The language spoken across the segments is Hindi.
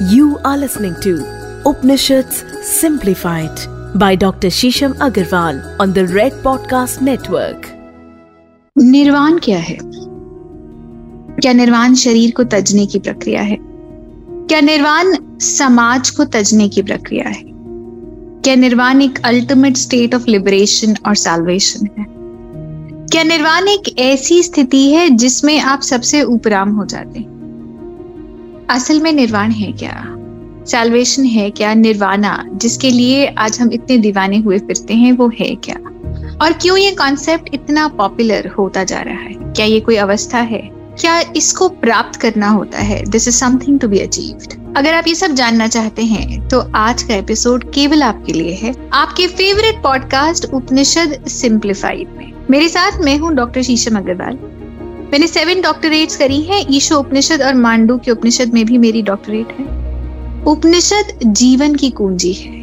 You are listening to Upanishads Simplified by Dr. Shisham Agarwal on the Red Podcast Network. निर्वाण क्या है क्या निर्वाण शरीर को तजने की प्रक्रिया है क्या निर्वाण समाज को तजने की प्रक्रिया है क्या निर्वाण एक अल्टीमेट स्टेट ऑफ़ लिबरेशन और साल्वेशन है क्या निर्वाण एक ऐसी स्थिति है जिसमें आप सबसे उपराम हो जाते हैं असल में निर्वाण है क्या? सैल्वेशन है क्या? निर्वाणा, जिसके लिए आज हम इतने दीवाने हुए फिरते हैं, वो है क्या? और क्यों ये कॉन्सेप्ट इतना पॉपुलर होता जा रहा है? क्या ये कोई अवस्था है? क्या इसको प्राप्त करना होता है? This is something to be achieved अगर आप ये सब जानना चाहते हैं तो आज का एपिसोड केवल आपके लिए है। आपके फेवरेट पॉडकास्ट उपनिषद सिंप्लीफाइड में। मेरे साथ मैं हूँ डॉक्टर शीशम अग्रवाल मैंने सेवन डॉक्टरेट्स करी हैं, ईशो उपनिषद और मांडू के उपनिषद में भी मेरी डॉक्टरेट है। उपनिषद जीवन की कुंजी है।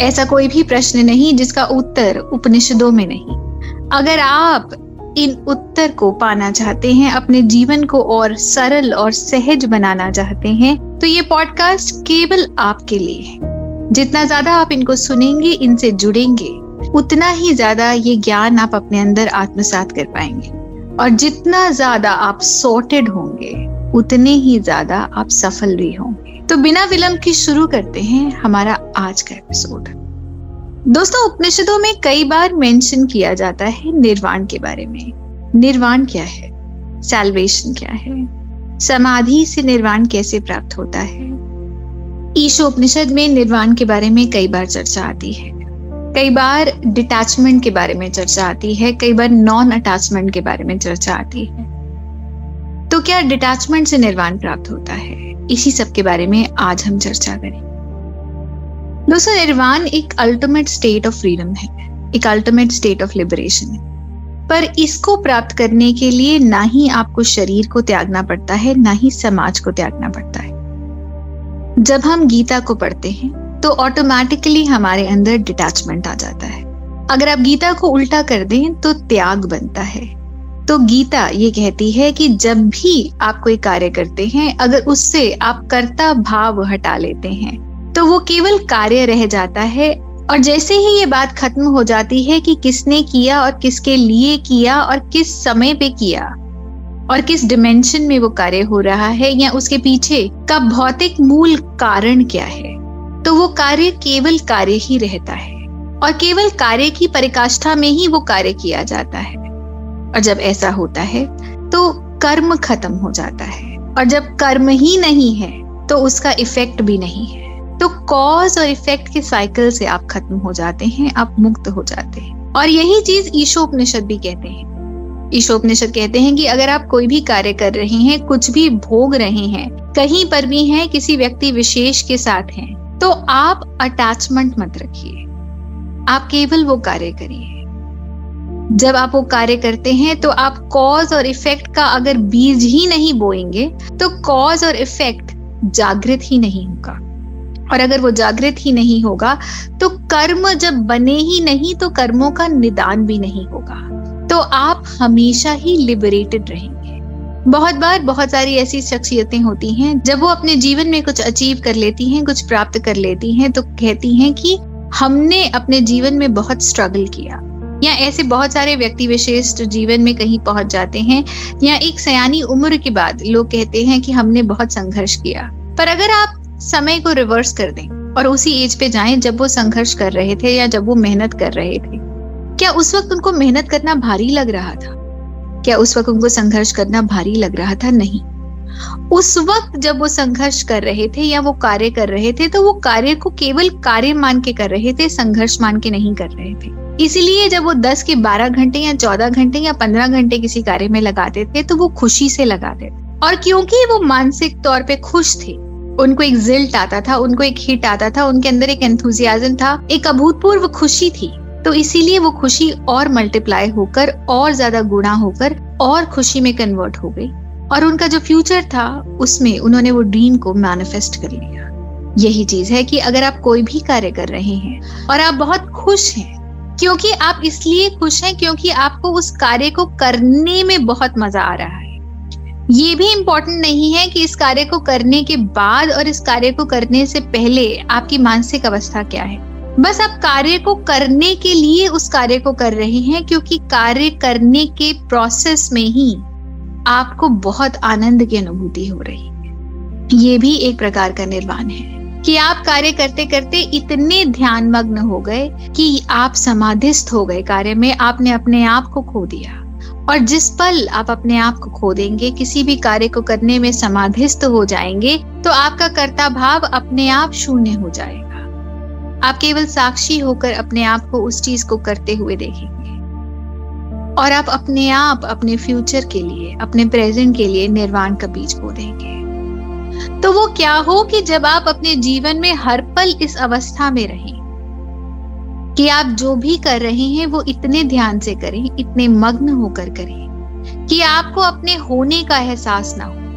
ऐसा कोई भी प्रश्न नहीं जिसका उत्तर उपनिषदों में नहीं। अगर आप इन उत्तर को पाना चाहते हैं, अपने जीवन को और सरल और सहज बनाना चाहते हैं तो ये पॉडकास्ट केवल आपके लिए है। जितना ज़्यादा आप इनको सुनेंगे, इनसे जुड़ेंगे, उतना ही ज़्यादा ये ज्ञान आप अपने अंदर आत्मसात कर पाएँगे। और जितना ज़्यादा आप सॉर्टेड होंगे, उतने ही ज़्यादा आप सफल भी होंगे। तो बिना विलंब की शुरू करते हैं हमारा आज का एपिसोड दोस्तों, उपनिषदों में कई बार मेंशन किया जाता है निर्वाण के बारे में। निर्वाण क्या है? सैल्वेशन क्या है? समाधि से निर्वाण कैसे प्राप्त होता है? ईशोपनिषद में निर्वाण के बारे में कई बार चर्चा आती है। कई बार डिटैचमेंट के बारे में चर्चा आती है, कई बार नॉन अटैचमेंट के बारे में चर्चा आती है। तो क्या डिटैचमेंट से निर्वाण प्राप्त होता है? इसी सब के बारे में आज हम चर्चा करें दोस्तों, निर्वाण एक अल्टीमेट स्टेट ऑफ़ फ्रीडम है, एक अल्टीमेट स्टेट ऑफ़ लिबरेशन है। पर इसको प्राप्त करने के लिए ना ही आपको शरीर को त्यागना पड़ता है, ना ही समाज को त्यागना पड़ता है। जब हम गीता को पढ़ते हैं तो ऑटोमेटिकली हमारे अंदर डिटैचमेंट आ जाता है। अगर आप गीता को उल्टा कर दें तो त्याग बनता है। तो गीता ये कहती है कि जब भी आप कोई कार्य करते हैं, अगर उससे आप कर्ता भाव हटा लेते हैं तो वो केवल कार्य रह जाता है। और जैसे ही ये बात खत्म हो जाती है कि किसने किया और किसके लिए किया और किस समय पे किया, और किस डिमेंशन में वो कार्य हो रहा है या उसके पीछे का भौतिक मूल कारण क्या है तो वो कार्य केवल कार्य ही रहता है और केवल कार्य की परिकाष्ठा में ही वो कार्य किया जाता है। और जब ऐसा होता है तो कर्म खत्म हो जाता है। और जब कर्म ही नहीं है तो उसका इफ़ेक्ट भी नहीं है। तो कॉज और इफ़ेक्ट के साइकिल से आप खत्म हो जाते हैं, आप मुक्त हो जाते हैं। और यही चीज़ ईशोपनिषद भी कहते हैं। ईशोपनिषद कहते हैं कि अगर आप कोई भी कार्य कर रहे हैं, कुछ भी भोग रहे हैं, कहीं पर भी हैं, किसी व्यक्ति विशेष के साथ हैं तो आप अटैचमेंट मत रखिए। आप केवल वो कार्य करिए। जब आप वो कार्य करते हैं तो आप कॉज और इफ़ेक्ट का अगर बीज ही नहीं बोएँगे तो कॉज और इफ़ेक्ट जागृत ही नहीं होगा। और अगर वो जागृत ही नहीं होगा तो कर्म जब बने ही नहीं तो कर्मों का निदान भी नहीं होगा। तो आप हमेशा ही लिबरेटेड रहेंगे। बहुत बार बहुत सारी ऐसी शख्सियतें होती हैं, जब वो अपने जीवन में कुछ अचीव कर लेती हैं, कुछ प्राप्त कर लेती हैं तो कहती हैं कि हमने अपने जीवन में बहुत स्ट्रगल किया। या ऐसे बहुत सारे व्यक्ति विशेष जीवन में कहीं पहुँच जाते हैं, या एक सयानी उम्र के बाद लोग कहते हैं कि हमने बहुत संघर्ष किया। पर अगर आप समय को रिवर्स कर दें और उसी एज पे जाएँ, जब वो संघर्ष कर रहे थे या जब वो मेहनत कर रहे थे, क्या उस वक्त उनको मेहनत करना भारी लग रहा था? क्या उस वक्त उनको संघर्ष करना भारी लग रहा था? नहीं। उस वक्त जब वो संघर्ष कर रहे थे या वो कार्य कर रहे थे तो वो कार्य को केवल कार्य मान के कर रहे थे, संघर्ष मान के नहीं कर रहे थे। इसलिए जब वो 10 के 12 घंटे या 14 घंटे या 15 घंटे किसी कार्य में लगाते थे तो वो खुशी से लगाते थे। और क्योंकि वो मानसिक तौर पे खुश थे, उनको एक जिल्ट आता था, उनको एक हिट आता था, उनके अंदर एक एंथुजियाजम था, एक अभूतपूर्व खुशी थी। तो इसीलिए वो खुशी और मल्टीप्लाई होकर, और ज़्यादा गुणा होकर, और खुशी में कन्वर्ट हो गई। और उनका जो फ्यूचर था, उसमें उन्होंने वो ड्रीम को मैनिफेस्ट कर लिया। यही चीज़ है कि अगर आप कोई भी कार्य कर रहे हैं, और आप बहुत खुश हैं, क्योंकि आप इसलिए खुश हैं क्योंकि आपको उस कार्य को करने में बहुत मज़ा आ रहा है। ये भी इम्पोर्टेंट नहीं है कि इस कार्य को करने के बाद और इस कार्य को करने से पहले आपकी मानसिक अवस्था क्या है। बस आप कार्य को करने के लिए उस कार्य को कर रहे हैं, क्योंकि कार्य करने के प्रोसेस में ही आपको बहुत आनंद की अनुभूति हो रही है। ये भी एक प्रकार का निर्वाण है कि आप कार्य करते करते इतने ध्यान मग्न हो गए कि आप समाधिस्थ हो गए कार्य में, आपने अपने आप को खो दिया। और जिस पल आप अपने आप को खो देंगे, किसी भी कार्य को करने में समाधिस्थ हो जाएँगे तो आपका कर्ता भाव अपने आप शून्य हो जाएगा। आप केवल साक्षी होकर अपने आप को उस चीज़ को करते हुए देखेंगे। और आप अपने आप अपने फ्यूचर के लिए, अपने प्रेजेंट के लिए निर्वाण का बीज बो देंगे। तो वो क्या हो कि जब आप अपने जीवन में हर पल इस अवस्था में रहें, कि आप जो भी कर रहे हैं, वो इतने ध्यान से करें, इतने मग्न होकर करें, कि आपको अपने होने का एहसास ना हो।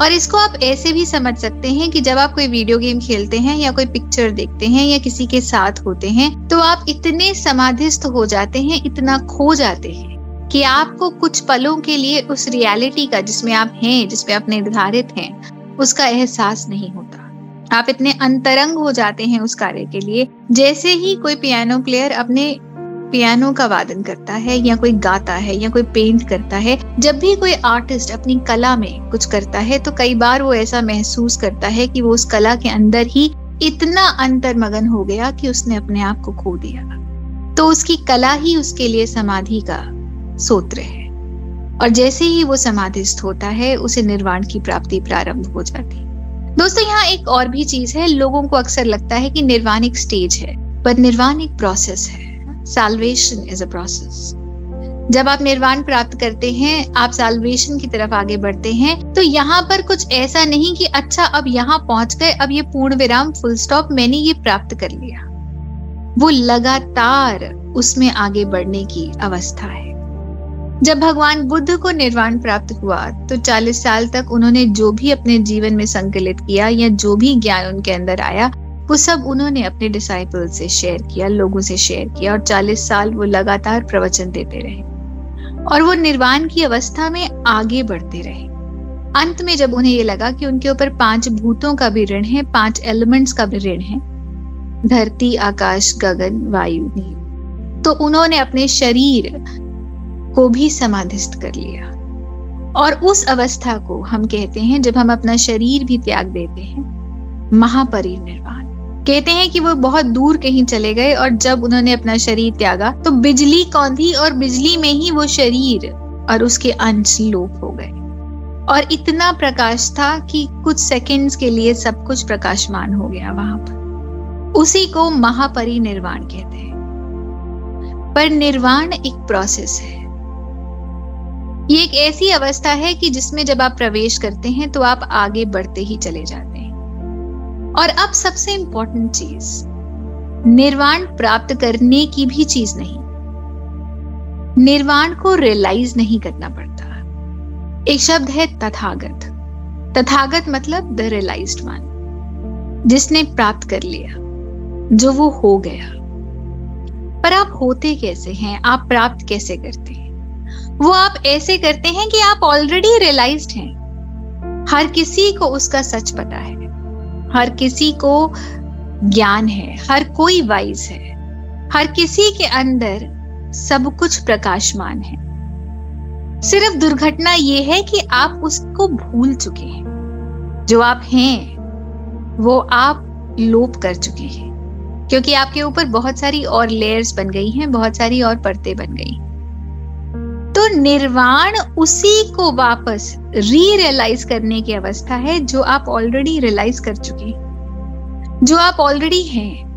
और इसको आप ऐसे भी समझ सकते हैं कि जब आप कोई वीडियो गेम खेलते हैं या कोई पिक्चर देखते हैं या किसी के साथ होते हैं तो आप इतने समाधिस्थ हो जाते हैं, इतना खो जाते हैं कि आपको कुछ पलों के लिए उस रियलिटी का जिसमें आप हैं जिसमें आप निर्धारित हैं, उसका एहसास नहीं होता। आप इतने अंतरंग हो जाते हैं उस कार्य के लिए। जैसे ही कोई पियानो प्लेयर अपने पियानो का वादन करता है या कोई गाता है या कोई पेंट करता है, जब भी कोई आर्टिस्ट अपनी कला में कुछ करता है तो कई बार वो ऐसा महसूस करता है कि वो उस कला के अंदर ही इतना अंतर्मगन हो गया कि उसने अपने आप को खो दिया। तो उसकी कला ही उसके लिए समाधि का सूत्र है और जैसे ही वो समाधिस्थ होता है, उसे निर्वाण की प्राप्ति प्रारंभ हो जाती। दोस्तों, यहाँ एक और भी चीज़ है, लोगों को अक्सर लगता है कि निर्वाण एक स्टेज है पर निर्वाण एक प्रोसेस है। साल्वेशन इज़ अ प्रोसेस जब आप निर्वाण प्राप्त करते हैं, आप साल्वेशन की तरफ़ आगे बढ़ते हैं तो यहाँ पर कुछ ऐसा नहीं कि अच्छा अब यहाँ पहुँच गए, अब ये पूर्ण विराम फुल स्टॉप मैंने ये प्राप्त कर लिया। वो लगातार उसमें आगे बढ़ने की अवस्था है। जब भगवान बुद्ध को निर्वाण प्राप्त हुआ तो 40 साल तक उन्होंने जो भी अपने जीवन में संकलित किया या जो भी ज्ञान उनके अंदर आया वो सब उन्होंने अपने डिसाइपल से शेयर किया, लोगों से शेयर किया और 40 साल वो लगातार प्रवचन देते रहे। और वो निर्वाण की अवस्था में आगे बढ़ते रहे। अंत में जब उन्हें ये लगा कि उनके ऊपर पाँच भूतों का भी ऋण है, पाँच एलिमेंट्स का भी ऋण है, धरती, आकाश, गगन, वायु तो उन्होंने अपने शरीर को भी समाधिस्थ कर लिया। और उस अवस्था को हम कहते हैं जब हम अपना शरीर भी त्याग देते हैं, महापरिनिर्वाण। कहते हैं कि वो बहुत दूर कहीं चले गए और जब उन्होंने अपना शरीर त्यागा तो बिजली कौंधी और बिजली में ही वो शरीर और उसके अंश लोप हो गए। और इतना प्रकाश था कि कुछ सेकंड्स के लिए सब कुछ प्रकाशमान हो गया वहाँ पर। उसी को महापरिनिर्वाण कहते हैं। पर निर्वाण एक प्रोसेस है। ये एक ऐसी अवस्था है कि जिसमें जब आप प्रवेश करते हैं तो आप आगे बढ़ते ही चले जाते हैं। और अब सबसे इंपॉर्टेंट चीज़, निर्वाण प्राप्त करने की भी चीज़ नहीं। निर्वाण को रियलाइज़ नहीं करना पड़ता। एक शब्द है तथागत। तथागत मतलब द रियलाइज्ड वन जिसने प्राप्त कर लिया, जो वो हो गया। पर आप होते कैसे हैं? आप प्राप्त कैसे करते हैं? वो आप ऐसे करते हैं कि आप ऑलरेडी रियलाइज्ड हैं। हर किसी को उसका सच पता है। हर किसी को ज्ञान है, हर कोई वाइज है। हर किसी के अंदर सब कुछ प्रकाशमान है। सिर्फ़ दुर्घटना ये है कि आप उसको भूल चुके हैं। जो आप हैं, वो आप लोप कर चुके हैं। क्योंकि आपके ऊपर बहुत सारी और लेयर्स बन गई हैं, बहुत सारी और परतें बन गई। तो निर्वाण उसी को वापस री रियलाइज़ करने की अवस्था है जो आप ऑलरेडी रियलाइज़ कर चुके जो आप ऑलरेडी हैं।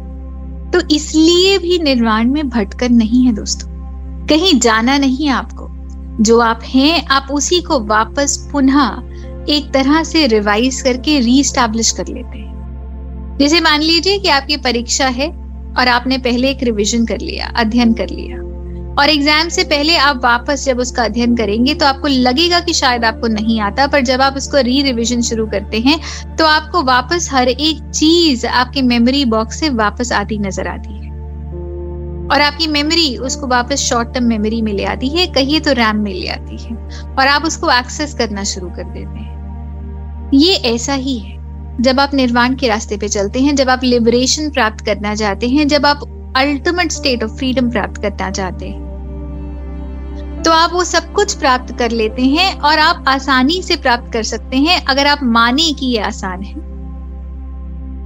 तो इसलिए भी निर्वाण में भटकर नहीं है दोस्तों। कहीं जाना नहीं आपको। जो आप हैं, आप उसी को वापस पुनः एक तरह से रिवाइज करके रीस्टैब्लिश कर लेते हैं। जैसे मान लीजिए कि आपकी परीक्षा है और आपने पहले एक रिवीजन कर लिया, अध्ययन कर लिया। और एग्ज़ाम से पहले आप वापस जब उसका अध्ययन करेंगे तो आपको लगेगा कि शायद आपको नहीं आता, पर जब आप उसको री रिविजन शुरू करते हैं तो आपको वापस हर एक चीज़ आपके मेमोरी बॉक्स से वापस आती नज़र आती है। और आपकी मेमोरी उसको वापस शॉर्ट टर्म मेमोरी में ले आती है, कहिए तो रैम में ले आती है। और आप उसको एक्सेस करना शुरू कर देते हैं। ये ऐसा ही है। जब आप निर्वाण के रास्ते पे चलते हैं, जब आप लिबरेशन प्राप्त करना चाहते हैं, जब आप अल्टीमेट स्टेट ऑफ़ फ्रीडम प्राप्त करना चाहते हैं। तो आप वो सब कुछ प्राप्त कर लेते हैं और आप आसानी से प्राप्त कर सकते हैं अगर आप माने कि ये आसान है।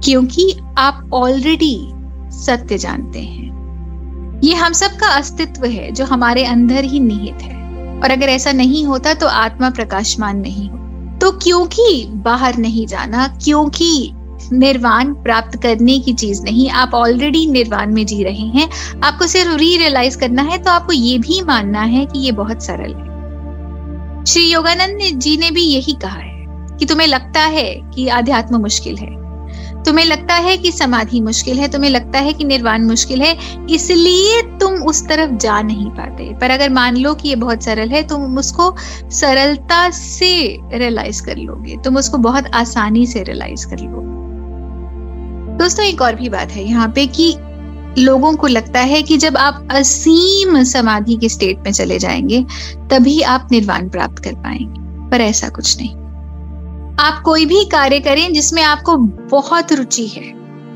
क्योंकि आप ऑलरेडी सत्य जानते हैं। ये हम सब का अस्तित्व है, जो हमारे अंदर ही निहित है। और अगर ऐसा नहीं होता तो आत्मा प्रकाशमान नहीं हो। तो क्योंकि बाहर नहीं जाना, क्योंकि निर्वाण प्राप्त करने की चीज़ नहीं। आप ऑलरेडी निर्वाण में जी रहे हैं। आपको सिर्फ़ री रियलाइज़ करना है तो आपको ये भी मानना है कि ये बहुत सरल है। श्री योगानंद जी ने भी यही कहा है कि तुम्हें लगता है कि आध्यात्म मुश्किल है। तुम्हें लगता है कि समाधि मुश्किल है। तुम्हें लगता है कि निर्वाण मुश्किल है। इसलिए तुम उस तरफ़ जा नहीं पाते। पर अगर मान लो कि ये बहुत सरल है, तुम उसको सरलता से रियलाइज़ कर लोगे। तुम उसको बहुत आसानी से रियलाइज़ कर लोगे। दोस्तों, एक और भी बात है यहाँ पे कि लोगों को लगता है कि जब आप असीम समाधि के स्टेट में चले जाएँगे, तभी आप निर्वाण प्राप्त कर पाएँगे, पर ऐसा कुछ नहीं। आप कोई भी कार्य करें जिसमें आपको बहुत रुचि है,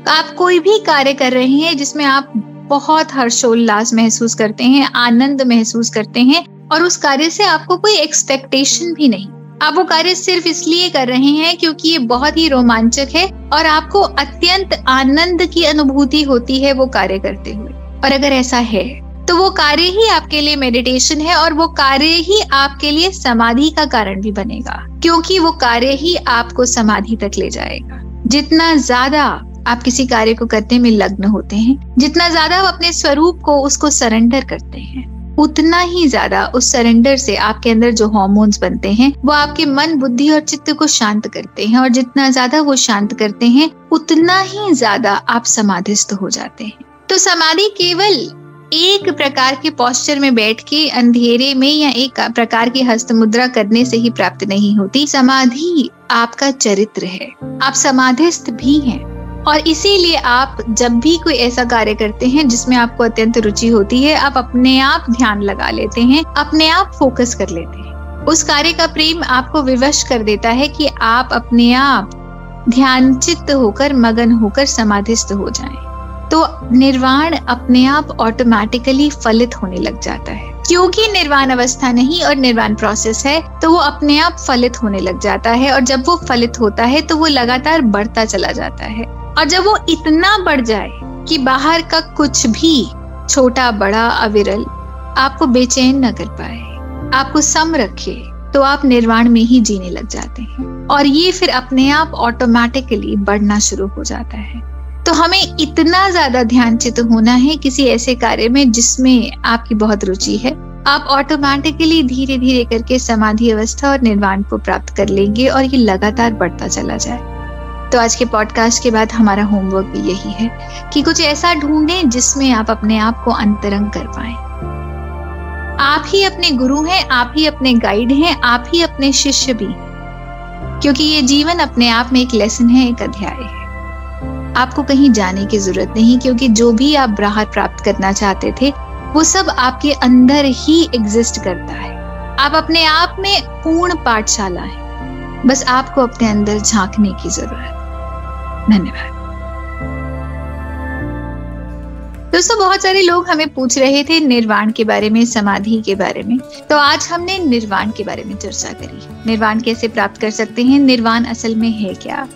आप कोई भी कार्य कर रहे हैं जिसमें आप बहुत हर्षोल्लास महसूस करते हैं, आनंद महसूस करते हैं, और उस कार्य से आपको कोई एक्सपेक्टेशन भी नहीं। आप वो कार्य सिर्फ़ इसलिए कर रहे हैं क्योंकि ये बहुत ही रोमांचक है और आपको अत्यंत आनंद की अनुभूति होती है वो कार्य करते हुए। और अगर ऐसा है तो वो कार्य ही आपके लिए मेडिटेशन है और वो कार्य ही आपके लिए समाधि का कारण भी बनेगा, क्योंकि वो कार्य ही आपको समाधि तक ले जाएगा। जितना ज़्यादा आप किसी कार्य को करने में लग्न होते हैं, जितना ज़्यादा आप अपने स्वरूप को उसको सरेंडर करते हैं उतना ही ज़्यादा उस सरेंडर से आपके अंदर जो हॉर्मोन्स बनते हैं, वो आपके मन, बुद्धि और चित्त को शांत करते हैं। और जितना ज़्यादा वो शांत करते हैं, उतना ही ज़्यादा आप समाधिस्थ हो जाते हैं। तो समाधि केवल एक प्रकार के पोस्चर में बैठ के, अंधेरे में या एक प्रकार की हस्त मुद्रा करने से ही प्राप्त नहीं होती। समाधि आपका चरित्र है। आप समाधिस्थ भी हैं। और इसीलिए आप जब भी कोई ऐसा कार्य करते हैं जिसमें आपको अत्यंत रुचि होती है, आप अपने आप ध्यान लगा लेते हैं, अपने आप फोकस कर लेते हैं। उस कार्य का प्रेम आपको विवश कर देता है कि आप अपने आप ध्यान चित्त होकर, मगन होकर समाधिस्थ हो जाएँ। तो निर्वाण अपने आप ऑटोमेटिकली फलित होने लग जाता है। क्योंकि निर्वाण अवस्था नहीं और निर्वाण प्रोसेस है तो वो अपने आप फलित होने लग जाता है और जब वो फलित होता है तो वो लगातार बढ़ता चला जाता है। और जब वो इतना बढ़ जाए कि बाहर का कुछ भी छोटा, बड़ा, अविरल आपको बेचैन न कर पाए, आपको सम रखे तो आप निर्वाण में ही जीने लग जाते हैं। और ये फिर अपने आप ऑटोमेटिकली बढ़ना शुरू हो जाता है। तो हमें इतना ज़्यादा ध्यान चित होना है किसी ऐसे कार्य में जिसमें आपकी बहुत रुचि है। आप ऑटोमेटिकली धीरे धीरे करके समाधि अवस्था और निर्वाण को प्राप्त कर लेंगे और ये लगातार बढ़ता चला जाए। तो आज के पॉडकास्ट के बाद हमारा होमवर्क भी यही है कि कुछ ऐसा ढूंढें जिसमें आप अपने आप को अंतरंग कर पाए। आप ही अपने गुरु हैं, आप ही अपने गाइड हैं, आप ही अपने शिष्य भी। क्योंकि ये जीवन अपने आप में एक लेसन है, एक अध्याय है। आपको कहीं जाने की ज़रूरत नहीं, क्योंकि जो भी आप बाहर प्राप्त करना चाहते थे, वो सब आपके अंदर ही एग्जिस्ट करता है। आप अपने आप में पूर्ण पाठशाला है। बस आपको अपने अंदर झांकने की ज़रूरत। धन्यवाद। दोस्तों, बहुत सारे लोग हमें पूछ रहे थे निर्वाण के बारे में, समाधि के बारे में। तो आज हमने निर्वाण के बारे में चर्चा करी। निर्वाण कैसे प्राप्त कर सकते हैं? निर्वाण असल में है क्या?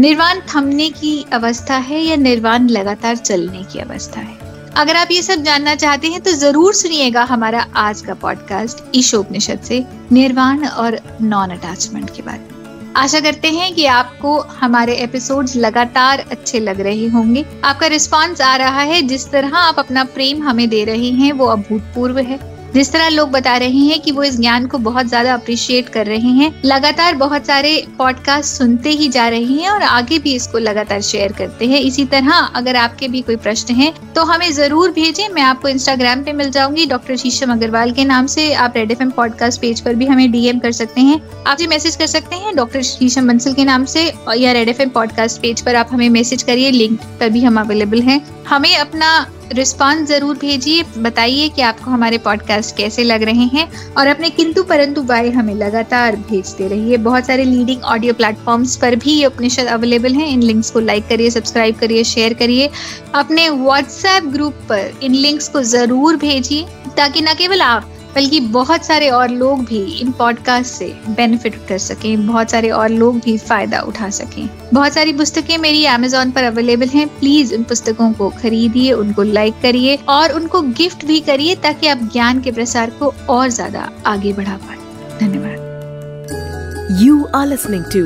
निर्वाण थमने की अवस्था है या निर्वाण लगातार चलने की अवस्था है? अगर आप ये सब जानना चाहते हैं तो ज़रूर सुनिएगा हमारा आज का पॉडकास्ट ईशोपनिषद से निर्वाण और नॉन अटैचमेंट के बारे में। आशा करते हैं कि आपको हमारे एपिसोड्स लगातार अच्छे लग रहे होंगे। आपका रिस्पांस आ रहा है, जिस तरह आप अपना प्रेम हमें दे रहे हैं, वो अभूतपूर्व है। जिस तरह लोग बता रहे हैं कि वो इस ज्ञान को बहुत ज़्यादा अप्रिशिएट कर रहे हैं, लगातार बहुत सारे पॉडकास्ट सुनते ही जा रहे हैं और आगे भी इसको लगातार शेयर करते हैं। इसी तरह अगर आपके भी कोई प्रश्न है तो हमें ज़रूर भेजें। मैं आपको इंस्टाग्राम पे मिल जाऊँगी डॉक्टर शीशम अग्रवाल के नाम से। आप रेड एफ़ पॉडकास्ट पेज पर भी हमें डीएम कर सकते हैं। आप जी मैसेज कर सकते हैं डॉक्टर शीशम बंसल के नाम से या रेड एफ़ पॉडकास्ट पेज पर आप हमें मैसेज करिए लिंक पर भी हम अवेलेबल हैं। हमें अपना रिस्पॉन्स ज़रूर भेजिए, बताइए कि आपको हमारे पॉडकास्ट कैसे लग रहे हैं, और अपने किंतु परंतु बाय हमें लगातार भेजते रहिए। बहुत सारे लीडिंग ऑडियो प्लेटफॉर्म्स पर भी ये उपनिषद अवेलेबल हैं। इन लिंक्स को लाइक करिए सब्सक्राइब करिए शेयर करिए। अपने व्हाट्सएप ग्रुप पर इन लिंक्स को ज़रूर भेजिए, ताकि न केवल आप बल्कि बहुत सारे और लोग भी इन पॉडकास्ट से बेनिफिट कर सकें, बहुत सारे और लोग भी फ़ायदा उठा सकें। बहुत सारी पुस्तकें मेरी अमेजोन पर अवेलेबल हैं प्लीज़ उन पुस्तकों को खरीदिए, उनको लाइक करिए और उनको गिफ्ट भी करिए ताकि आप ज्ञान के प्रसार को और ज़्यादा आगे बढ़ा पाए। धन्यवाद। You are listening to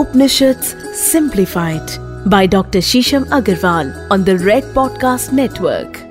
Upanishad simplified by doctor Sheesham Agarwal on the red podcast Network.